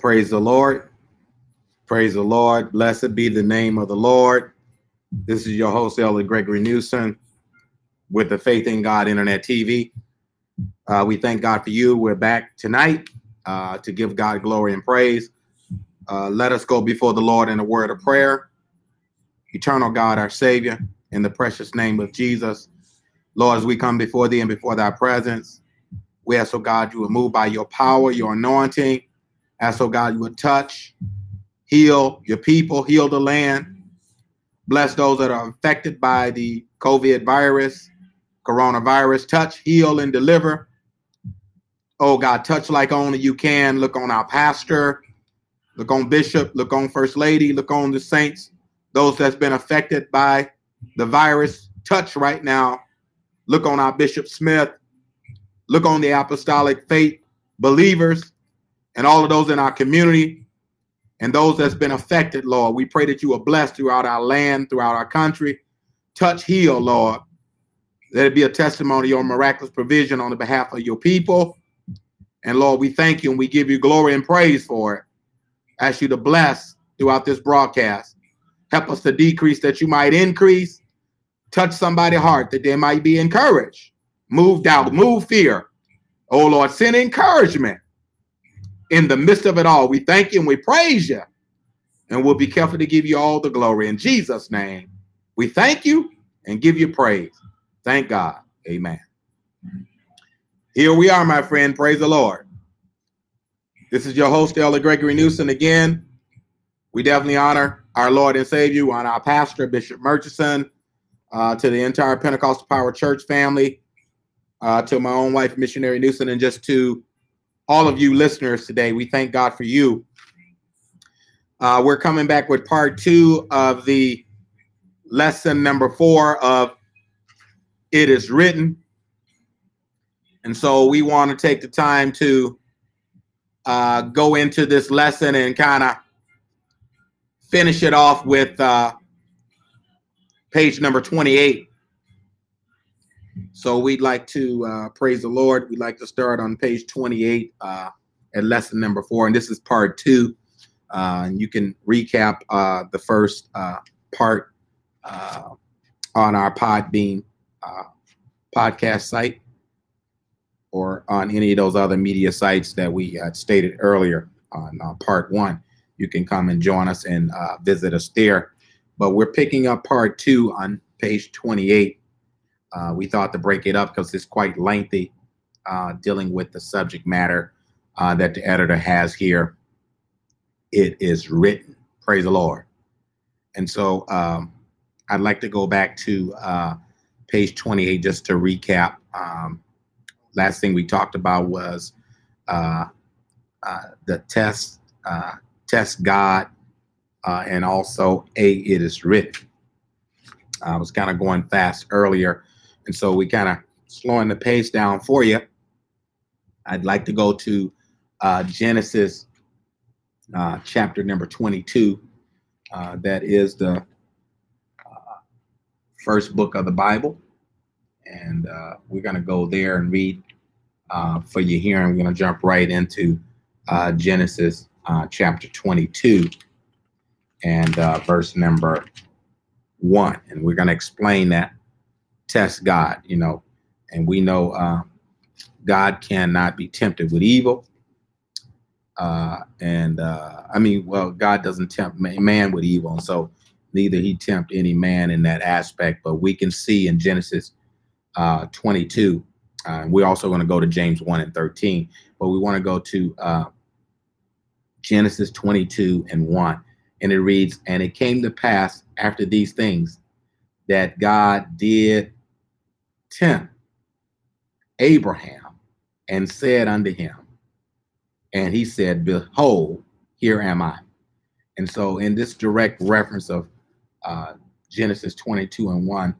praise the Lord. Praise the Lord. Blessed be the name of the Lord. This is your host, Elder Gregory Newsom, with the Faith in God Internet TV. Uh, we thank God for you. We're back tonight uh, to give God glory and praise. Uh, let us go before the Lord in a word of prayer. Eternal God, our Savior, in the precious name of Jesus. Lord, as we come before thee and before thy presence, we ask, oh God, you would move by your power, your anointing. Ask, oh God, you would touch, heal your people, heal the land. Bless those that are affected by the COVID virus, coronavirus. Touch, heal, and deliver. Oh God, touch like only you can. Look on our pastor, look on bishop, look on first lady, look on the saints, those that's been affected by the virus. Touch right now. Look on our Bishop Smith. Look on the apostolic faith believers and all of those in our community and those that's been affected, Lord. We pray that you are blessed throughout our land, throughout our country. Touch, heal, Lord. Let it be a testimony of your miraculous provision on the behalf of your people. And Lord, we thank you and we give you glory and praise for it. Ask you to bless throughout this broadcast. Help us to decrease that you might increase. Touch somebody's heart that they might be encouraged. Move doubt, move fear. Oh Lord, send encouragement in the midst of it all. We thank you and we praise you. And we'll be careful to give you all the glory. In Jesus' name, we thank you and give you praise. Thank God. Amen. Here we are, my friend. Praise the Lord. This is your host, Elder Gregory Newsom. Again, we definitely honor our Lord and Savior, on our pastor, Bishop Murchison, uh, to the entire Pentecostal Power Church family, uh, to my own wife, Missionary Newsom, and just to all of you listeners today. We thank God for you. Uh, we're coming back with part two of the lesson number four of It Is Written. And so we want to take the time to uh, go into this lesson and kind of finish it off with uh, page number 28. So we'd like to uh, praise the Lord. We'd like to start on page 28 uh, at lesson number four, and this is part two. Uh, and you can recap uh, the first uh, part uh, on our Podbean podcast site or on any of those other media sites that we had stated earlier on part one. You can come and join us and visit us there. But we're picking up part two on page 28 uh, we thought to break it up because it's quite lengthy, uh, dealing with the subject matter uh, that the editor has here. It is written. Praise the Lord. And so um, I'd like to go back to uh, page 28 just to recap. Um, last thing we talked about was uh, uh, the test, test God, and also A, it is written. I was kind of going fast earlier and so we kind of slowing the pace down for you. I'd like to go to uh, Genesis uh, chapter number 22. Uh, that is the uh, first book of the Bible. And uh, we're going to go there and read uh, for you here. We're going to jump right into Genesis chapter 22 and verse number one. And we're going to explain that test God, you know, and we know uh, God cannot be tempted with evil. Uh, and uh, I mean, well, God doesn't tempt man with evil, and so neither he tempt any man in that aspect. But we can see in Genesis uh, 22. Uh, we're also going to go to James 1 and 13, but we want to go to uh, Genesis 22 and 1. And it reads, And it came to pass after these things that God did 10 Abraham and said unto him, and he said, Behold, here am I. And so, in this direct reference of uh, Genesis 22 and 1,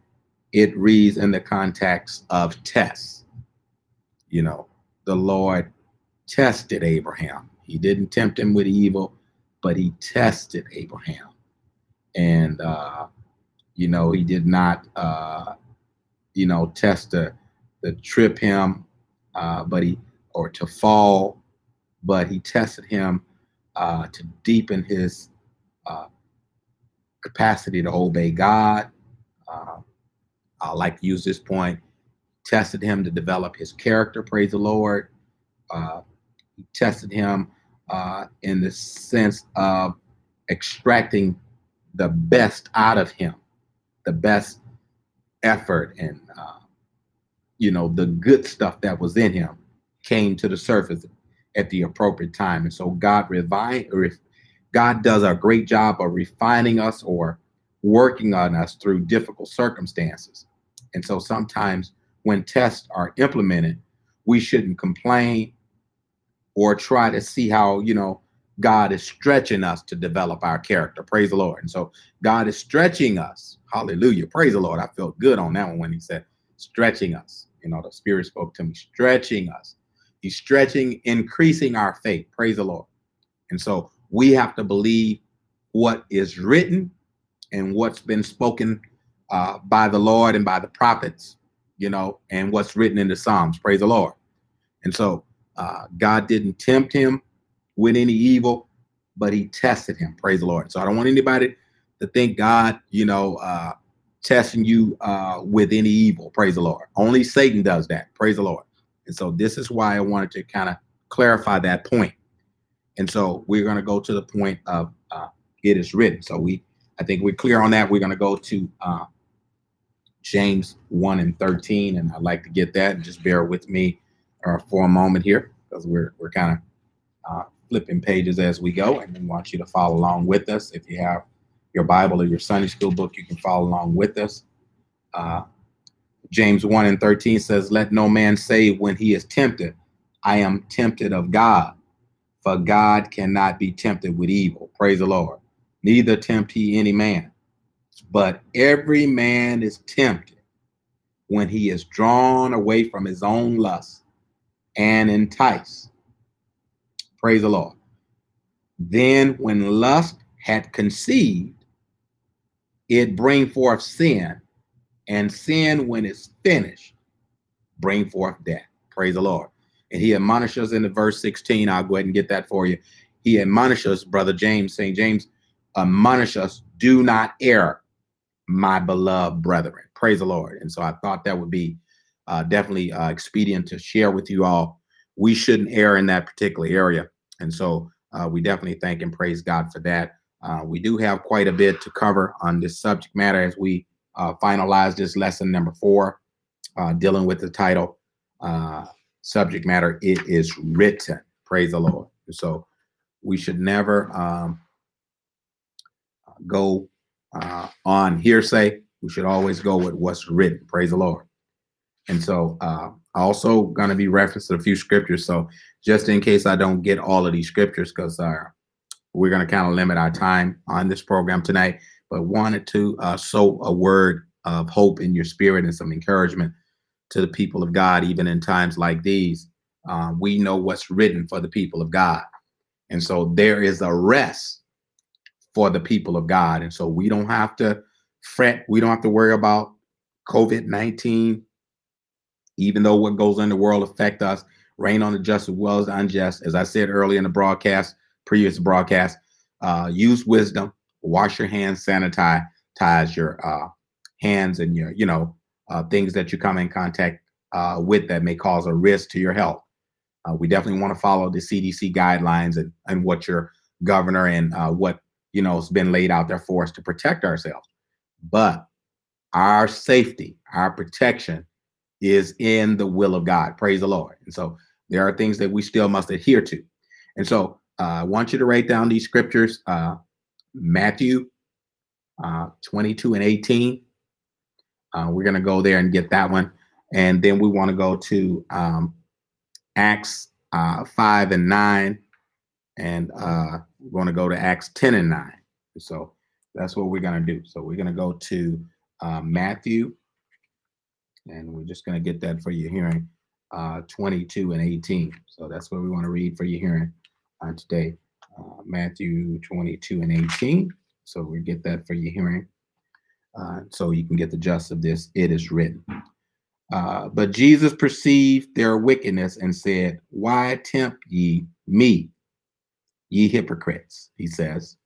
it reads in the context of tests. You know, the Lord tested Abraham. He didn't tempt him with evil, but he tested Abraham. And, uh, you know, he did not uh, you know, test to, to trip him, uh, but he or to fall, but he tested him uh, to deepen his uh, capacity to obey God. Uh, I like to use this point. Tested him to develop his character. Praise the Lord. Uh, he tested him uh, in the sense of extracting the best out of him, the best effort and uh, you know the good stuff that was in him came to the surface at the appropriate time. And so God refine, God does a great job of refining us or working on us through difficult circumstances. And so sometimes when tests are implemented, we shouldn't complain or try to see how, you know, God is stretching us to develop our character. Praise the Lord. And so God is stretching us. Hallelujah. Praise the Lord. I felt good on that one when he said stretching us. You know, the Spirit spoke to me, stretching us. He's stretching, increasing our faith. Praise the Lord. And so we have to believe what is written and what's been spoken uh, by the Lord and by the prophets, you know, and what's written in the Psalms. Praise the Lord. And so uh, God didn't tempt him with any evil, but he tested him. Praise the Lord. So I don't want anybody to think God, you know, uh, testing you uh, with any evil. Praise the Lord. Only Satan does that. Praise the Lord. And so this is why I wanted to kind of clarify that point. And so we're going to go to the point of uh, it is written. So we, I think we're clear on that. We're going to go to uh, James 1 and 13. And I'd like to get that and just bear with me uh, for a moment here because we're, we're kind of uh, flipping pages as we go. And we want you to follow along with us. If you have your Bible or your Sunday school book, you can follow along with us. Uh, James 1 and 13 says, Let no man say when he is tempted, I am tempted of God, for God cannot be tempted with evil. Praise the Lord. Neither tempt he any man. But every man is tempted when he is drawn away from his own lust and enticed. Praise the Lord. Then, when lust had conceived, it bring forth sin, and sin, when it's finished, bring forth death. Praise the Lord. And he admonishes in the verse 16. I'll go ahead and get that for you. He admonishes, brother James, St. James, admonish us, do not err, my beloved brethren. Praise the Lord. And so I thought that would be uh, definitely uh, expedient to share with you all. We shouldn't err in that particular area. And so uh, we definitely thank and praise God for that. Uh, we do have quite a bit to cover on this subject matter as we uh, finalize this lesson number four, uh, dealing with the title uh, subject matter. It is written. Praise the Lord. So we should never um, go uh, on hearsay. We should always go with what's written. Praise the Lord. And so, also going to be referenced a few scriptures. So, just in case I don't get all of these scriptures, because uh, we're going to kind of limit our time on this program tonight, but wanted to uh, sow a word of hope in your spirit and some encouragement to the people of God, even in times like these. Uh, we know what's written for the people of God. And so there is a rest for the people of God. And so we don't have to fret. We don't have to worry about COVID 19, even though what goes on in the world affect us. Rain on the just as well as the unjust. As I said earlier in the broadcast, previous broadcast, uh, use wisdom, wash your hands, sanitize your uh, hands and your, you know, uh, things that you come in contact uh, with that may cause a risk to your health. Uh, we definitely want to follow the CDC guidelines and, and what your governor and uh, what you know has been laid out there for us to protect ourselves. But our safety, our protection is in the will of God. Praise the Lord. And so there are things that we still must adhere to. And so uh, I want you to write down these scriptures uh, Matthew uh, 22 and 18. Uh, we're going to go there and get that one. And then we want to go to um, Acts uh, 5 and 9. And uh, we're going to go to Acts 10 and 9. So that's what we're going to do. So we're going to go to Matthew and we're just going to get that for your hearing uh, 22 and 18 so that's what we want to read for your hearing uh, today uh, matthew 22 and 18 so we get that for your hearing uh, so you can get the gist of this it is written uh, but jesus perceived their wickedness and said why tempt ye me ye hypocrites, he says.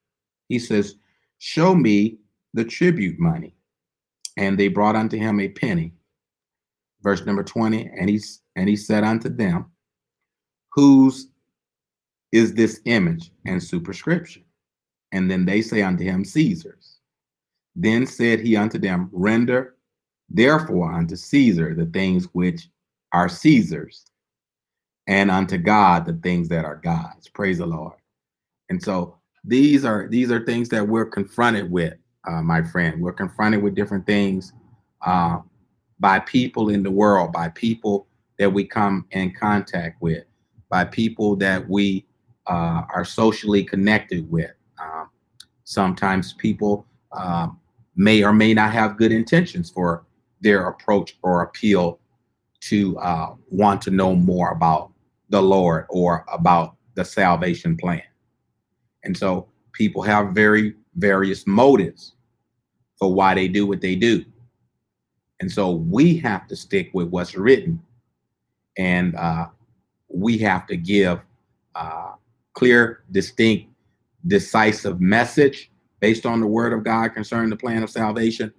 He says, Show me the tribute money. And they brought unto him a penny. Verse number 20, and he and he said unto them, Whose is this image and superscription? And then they say unto him, Caesar's. Then said he unto them, Render therefore unto Caesar the things which are Caesar's, and unto God the things that are God's. Praise the Lord. And so these are these are things that we're confronted with, uh, my friend. We're confronted with different things uh, by people in the world, by people that we come in contact with, by people that we uh, are socially connected with. Um, sometimes people uh, may or may not have good intentions for their approach or appeal to uh, want to know more about the Lord or about the salvation plan. And so people have very various motives for why they do what they do. And so we have to stick with what's written and uh, we have to give uh, clear, distinct, decisive message based on the word of God concerning the plan of salvation.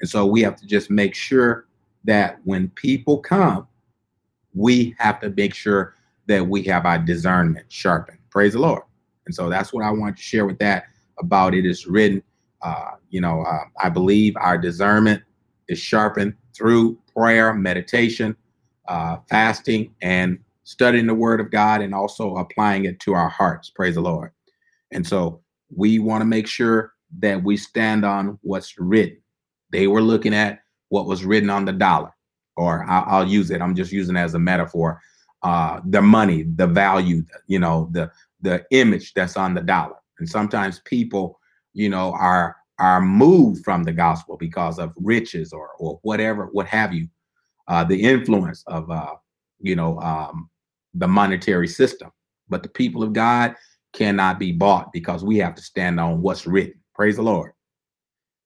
And so we have to just make sure that when people come, we have to make sure that we have our discernment sharpened. Praise the Lord. And so that's what I want to share with that about it is written. Uh, you know, uh, I believe our discernment is sharpened through prayer, meditation, uh, fasting, and studying the word of God and also applying it to our hearts. Praise the Lord. And so we want to make sure that we stand on what's written. They were looking at what was written on the dollar, or I'll, I'll use it. I'm just using it as a metaphor. Uh, the money, the value, you know, the the image that's on the dollar. And sometimes people, you know, are are moved from the gospel because of riches or or whatever, what have you, uh, the influence of uh, you know um, the monetary system. But the people of God cannot be bought because we have to stand on what's written. Praise the Lord.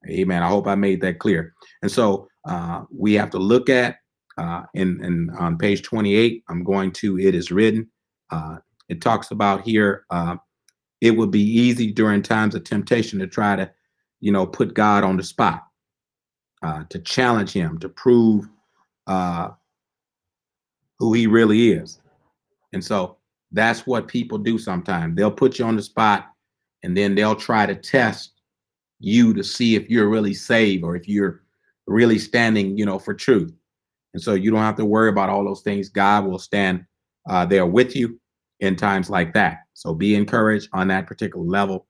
Amen. I hope I made that clear. And so uh, we have to look at uh, in, in on page 28. I'm going to it is written. Uh, it talks about here. Uh, it would be easy during times of temptation to try to, you know, put God on the spot, uh, to challenge Him, to prove uh, who He really is. And so that's what people do sometimes. They'll put you on the spot and then they'll try to test you to see if you're really saved or if you're really standing, you know, for truth. And so you don't have to worry about all those things. God will stand uh, there with you in times like that. So be encouraged on that particular level.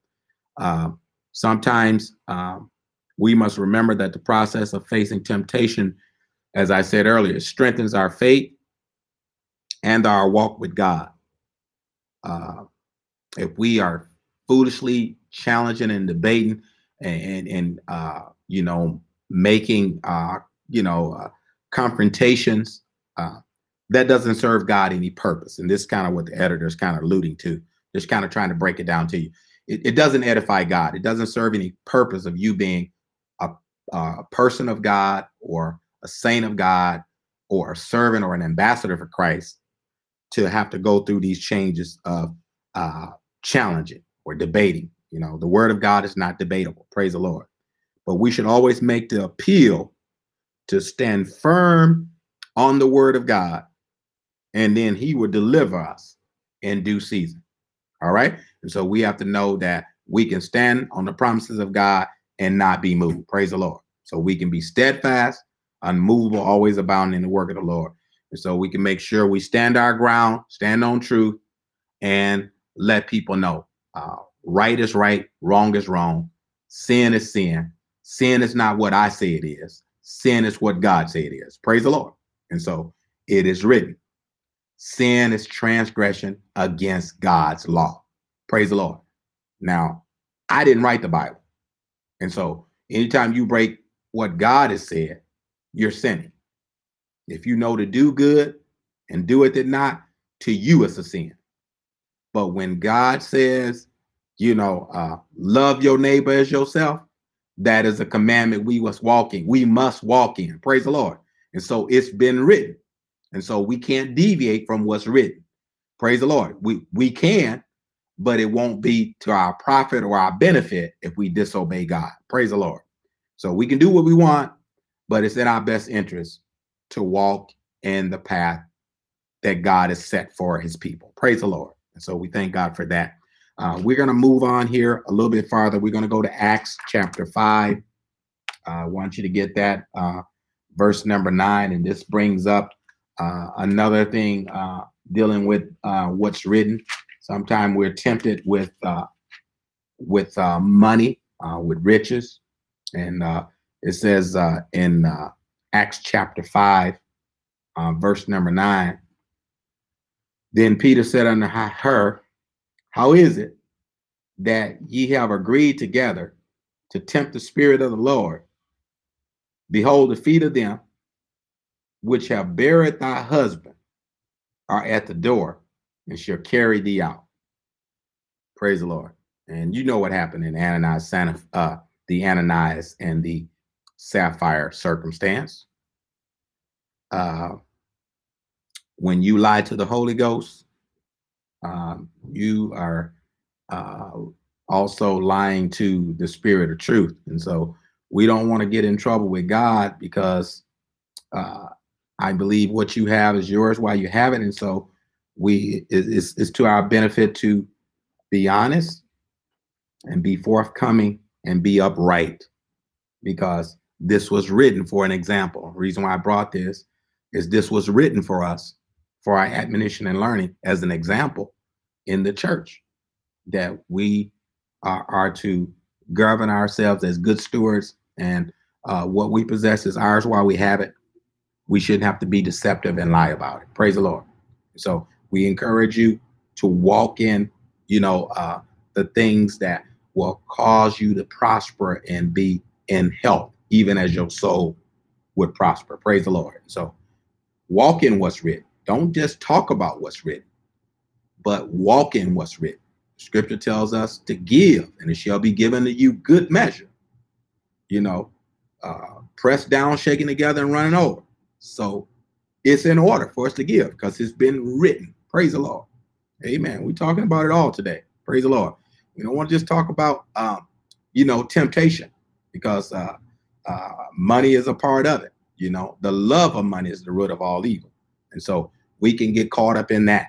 Uh, sometimes um, we must remember that the process of facing temptation, as I said earlier, strengthens our faith and our walk with God. Uh, if we are foolishly challenging and debating and and, and uh, you know making uh, you know uh, confrontations, uh, that doesn't serve God any purpose. And this is kind of what the editor is kind of alluding to, just kind of trying to break it down to you. It, it doesn't edify God. It doesn't serve any purpose of you being a, a person of God or a saint of God or a servant or an ambassador for Christ to have to go through these changes of uh, challenging or debating. You know, the word of God is not debatable. Praise the Lord. But we should always make the appeal to stand firm on the word of God, and then he will deliver us in due season. All right. And so we have to know that we can stand on the promises of God and not be moved. Praise the Lord. So we can be steadfast, unmovable, always abounding in the work of the Lord. And so we can make sure we stand our ground, stand on truth, and let people know uh, right is right, wrong is wrong, sin is sin. Sin is not what I say it is. Sin is what God say it is. Praise the Lord. And so it is written. Sin is transgression against God's law. Praise the Lord. Now, I didn't write the Bible. And so anytime you break what God has said, you're sinning. If you know to do good and do it not, to you it's a sin. But when God says, you know, uh, love your neighbor as yourself, that is a commandment we must walk in. We must walk in. Praise the Lord. And so it's been written. And so we can't deviate from what's written. Praise the Lord. We we can but it won't be to our profit or our benefit if we disobey God. Praise the Lord. So we can do what we want, but it's in our best interest to walk in the path that God has set for his people. Praise the Lord. And so we thank God for that. Uh, we're going to move on here a little bit farther. We're going to go to Acts chapter 5. Uh, I want you to get that uh, verse number 9. And this brings up uh, another thing uh, dealing with what's written. Sometimes we're tempted with uh, with uh, money, uh, with riches. And uh, it says uh, in uh, Acts chapter 5, uh, verse number 9, then Peter said unto her, How is it that ye have agreed together to tempt the Spirit of the Lord? Behold, the feet of them which have buried thy husband are at the door and shall carry thee out. Praise the Lord. And you know what happened in Ananias, uh, the Ananias and the Sapphira circumstance. Uh, when you lie to the Holy Ghost, um, you are uh, also lying to the Spirit of truth. And so we don't want to get in trouble with God because uh, I believe what you have is yours while you have it. And so we it's, it's to our benefit to be honest and be forthcoming and be upright because this was written for an example. The reason why I brought this is this was written for us for our admonition and learning as an example in the church that we are, are to govern ourselves as good stewards and uh, what we possess is ours while we have it. We shouldn't have to be deceptive and lie about it. Praise the Lord. So we encourage you to walk in, you know, uh, the things that will cause you to prosper and be in health, even as your soul would prosper. Praise the Lord. So walk in what's written. Don't just talk about what's written, but walk in what's written. Scripture tells us to give, and it shall be given to you good measure. You know, uh, pressed down, shaking together, and running over. So it's in order for us to give because it's been written. Praise the Lord. Amen. We're talking about it all today. Praise the Lord. We don't want to just talk about, um, you know, temptation because uh, uh, money is a part of it. You know, the love of money is the root of all evil. And so we can get caught up in that.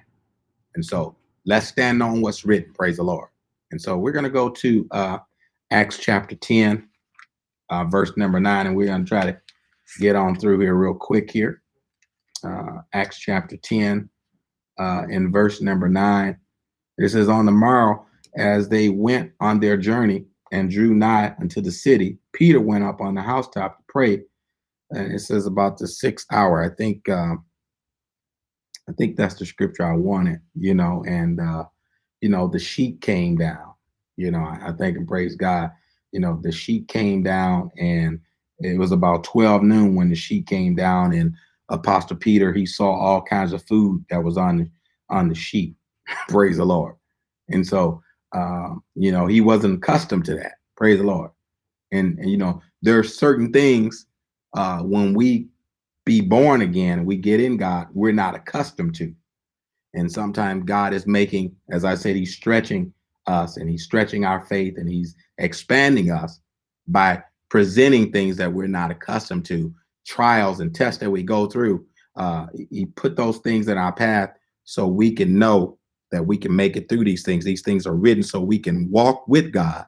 And so let's stand on what's written. Praise the Lord. And so we're going to go to uh, Acts chapter 10, uh, verse number 9, and we're going to try to get on through here real quick here. Uh, Acts chapter 10, uh, in verse number 9. It says, On the morrow, as they went on their journey and drew nigh unto the city, Peter went up on the housetop to pray. And it says about the sixth hour. I think um, I think that's the scripture I wanted, you know, and uh, you know, the sheet came down. You know, I, I thank and praise God. You know, the sheet came down and it was about 12 noon when the sheet came down and Apostle Peter, he saw all kinds of food that was on on the sheep. praise the Lord. And so um, you know, he wasn't accustomed to that. Praise the Lord. And, and you know, there are certain things uh, when we be born again, we get in God, we're not accustomed to. And sometimes God is making, as I said, He's stretching us and He's stretching our faith and He's expanding us by presenting things that we're not accustomed to, trials and tests that we go through. Uh, he put those things in our path so we can know that we can make it through these things. These things are written so we can walk with God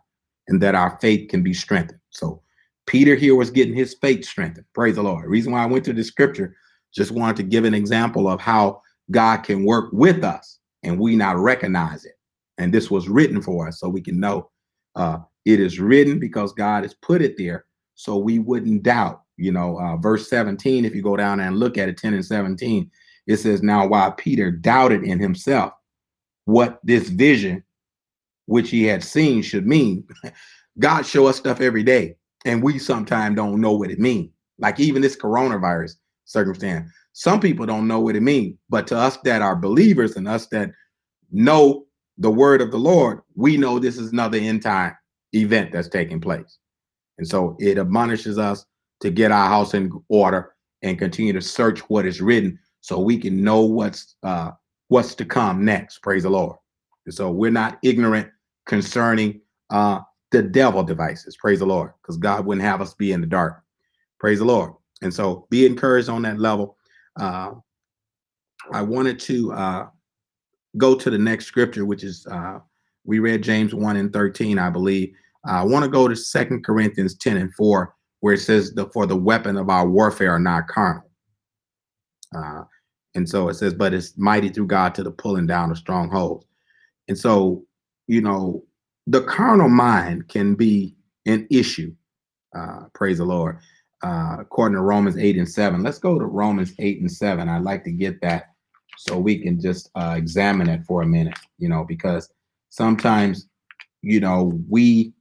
and that our faith can be strengthened. So Peter here was getting his faith strengthened. Praise the Lord. The reason why I went to the scripture, just wanted to give an example of how God can work with us and we not recognize it. And this was written for us so we can know uh, it is written because God has put it there so we wouldn't doubt. You know, uh, verse 17, if you go down and look at it, 10 and 17, it says, Now while Peter doubted in himself what this vision which he had seen should mean, God show us stuff every day and we sometimes don't know what it means. Like even this coronavirus circumstance, some people don't know what it means, but to us that are believers and us that know the word of the Lord, we know this is another end time event that's taking place. And so it admonishes us to get our house in order and continue to search what is written so we can know what's uh what's to come next. Praise the Lord. And So we're not ignorant concerning uh, the devil devices. Praise the Lord, because God wouldn't have us be in the dark. Praise the Lord. And so be encouraged on that level. Uh, I wanted to uh, go to the next scripture, which is uh, we read James 1 and 13, I believe. I want to go to Second Corinthians 10 and 4, where it says, the, For the weapon of our warfare are not carnal. Uh, and so it says, But it's mighty through God to the pulling down of strongholds. And so, you know, the carnal mind can be an issue. Uh, praise the Lord. Uh, according to Romans 8 and 7. Let's go to Romans 8 and 7. I'd like to get that so we can just uh, examine it for a minute, you know, because sometimes, you know, we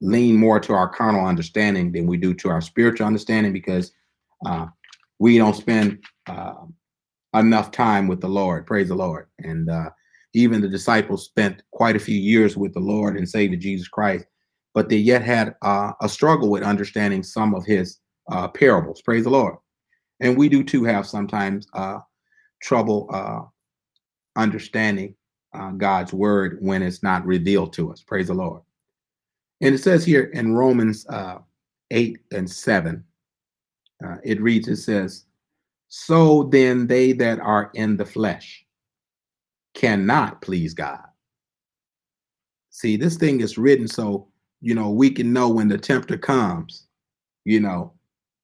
lean more to our carnal understanding than we do to our spiritual understanding because uh, we don't spend uh, enough time with the Lord. Praise the Lord. And uh, even the disciples spent quite a few years with the Lord and Savior Jesus Christ, but they yet had uh, a struggle with understanding some of his uh, parables. Praise the Lord. And we do too have sometimes uh, trouble understanding God's word when it's not revealed to us. Praise the Lord. And it says here in Romans uh, 8 and 7, uh, it reads, it says, So then they that are in the flesh, cannot please God. See, this thing is written so you know we can know when the tempter comes. You know,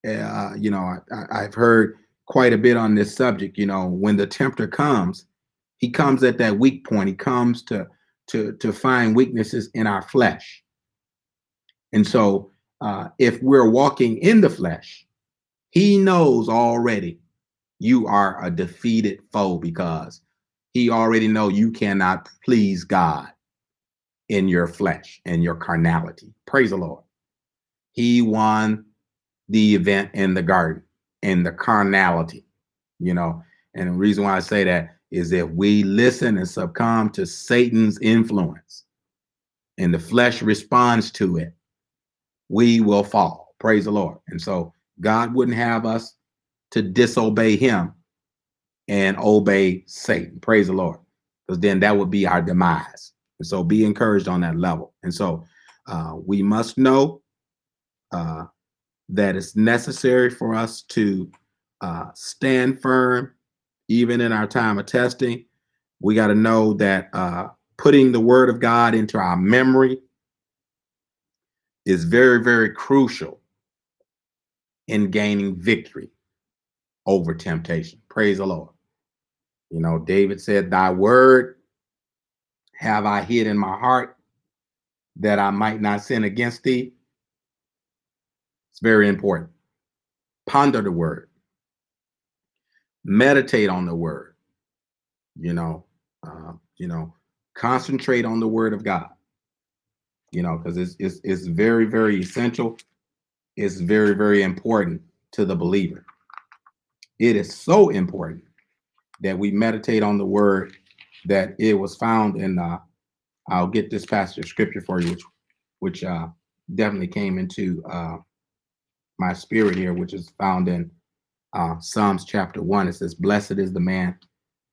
uh, you know, I, I've heard quite a bit on this subject. You know, when the tempter comes, he comes at that weak point. He comes to to to find weaknesses in our flesh. And so, uh, if we're walking in the flesh, he knows already you are a defeated foe because he already know you cannot please God in your flesh and your carnality. Praise the Lord. He won the event in the garden in the carnality, you know. And the reason why I say that is if we listen and succumb to Satan's influence and the flesh responds to it, we will fall. Praise the Lord. And so God wouldn't have us to disobey him and obey Satan. Praise the Lord. Because then that would be our demise. And so be encouraged on that level. And so uh, we must know uh, that it's necessary for us to uh, stand firm, even in our time of testing. We got to know that uh, putting the word of God into our memory is very, very crucial in gaining victory over temptation. Praise the Lord. You know, David said, Thy word have I hid in my heart that I might not sin against thee. It's very important. Ponder the word, meditate on the word, you know, uh, you know, concentrate on the word of God, you know, because it's, it's, it's very, very essential. It's very, very important to the believer. It is so important that we meditate on the word that it was found in uh I'll get this passage of scripture for you, which which uh definitely came into uh my spirit here, which is found in uh Psalms chapter one. It says, Blessed is the man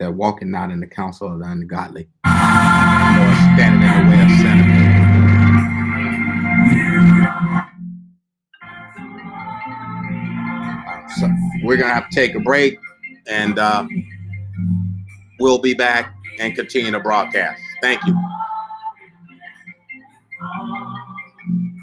that walking not in the counsel of the ungodly, nor standing in the way of sinners. We're gonna have to take a break and uh we'll be back and continue to broadcast. Thank you.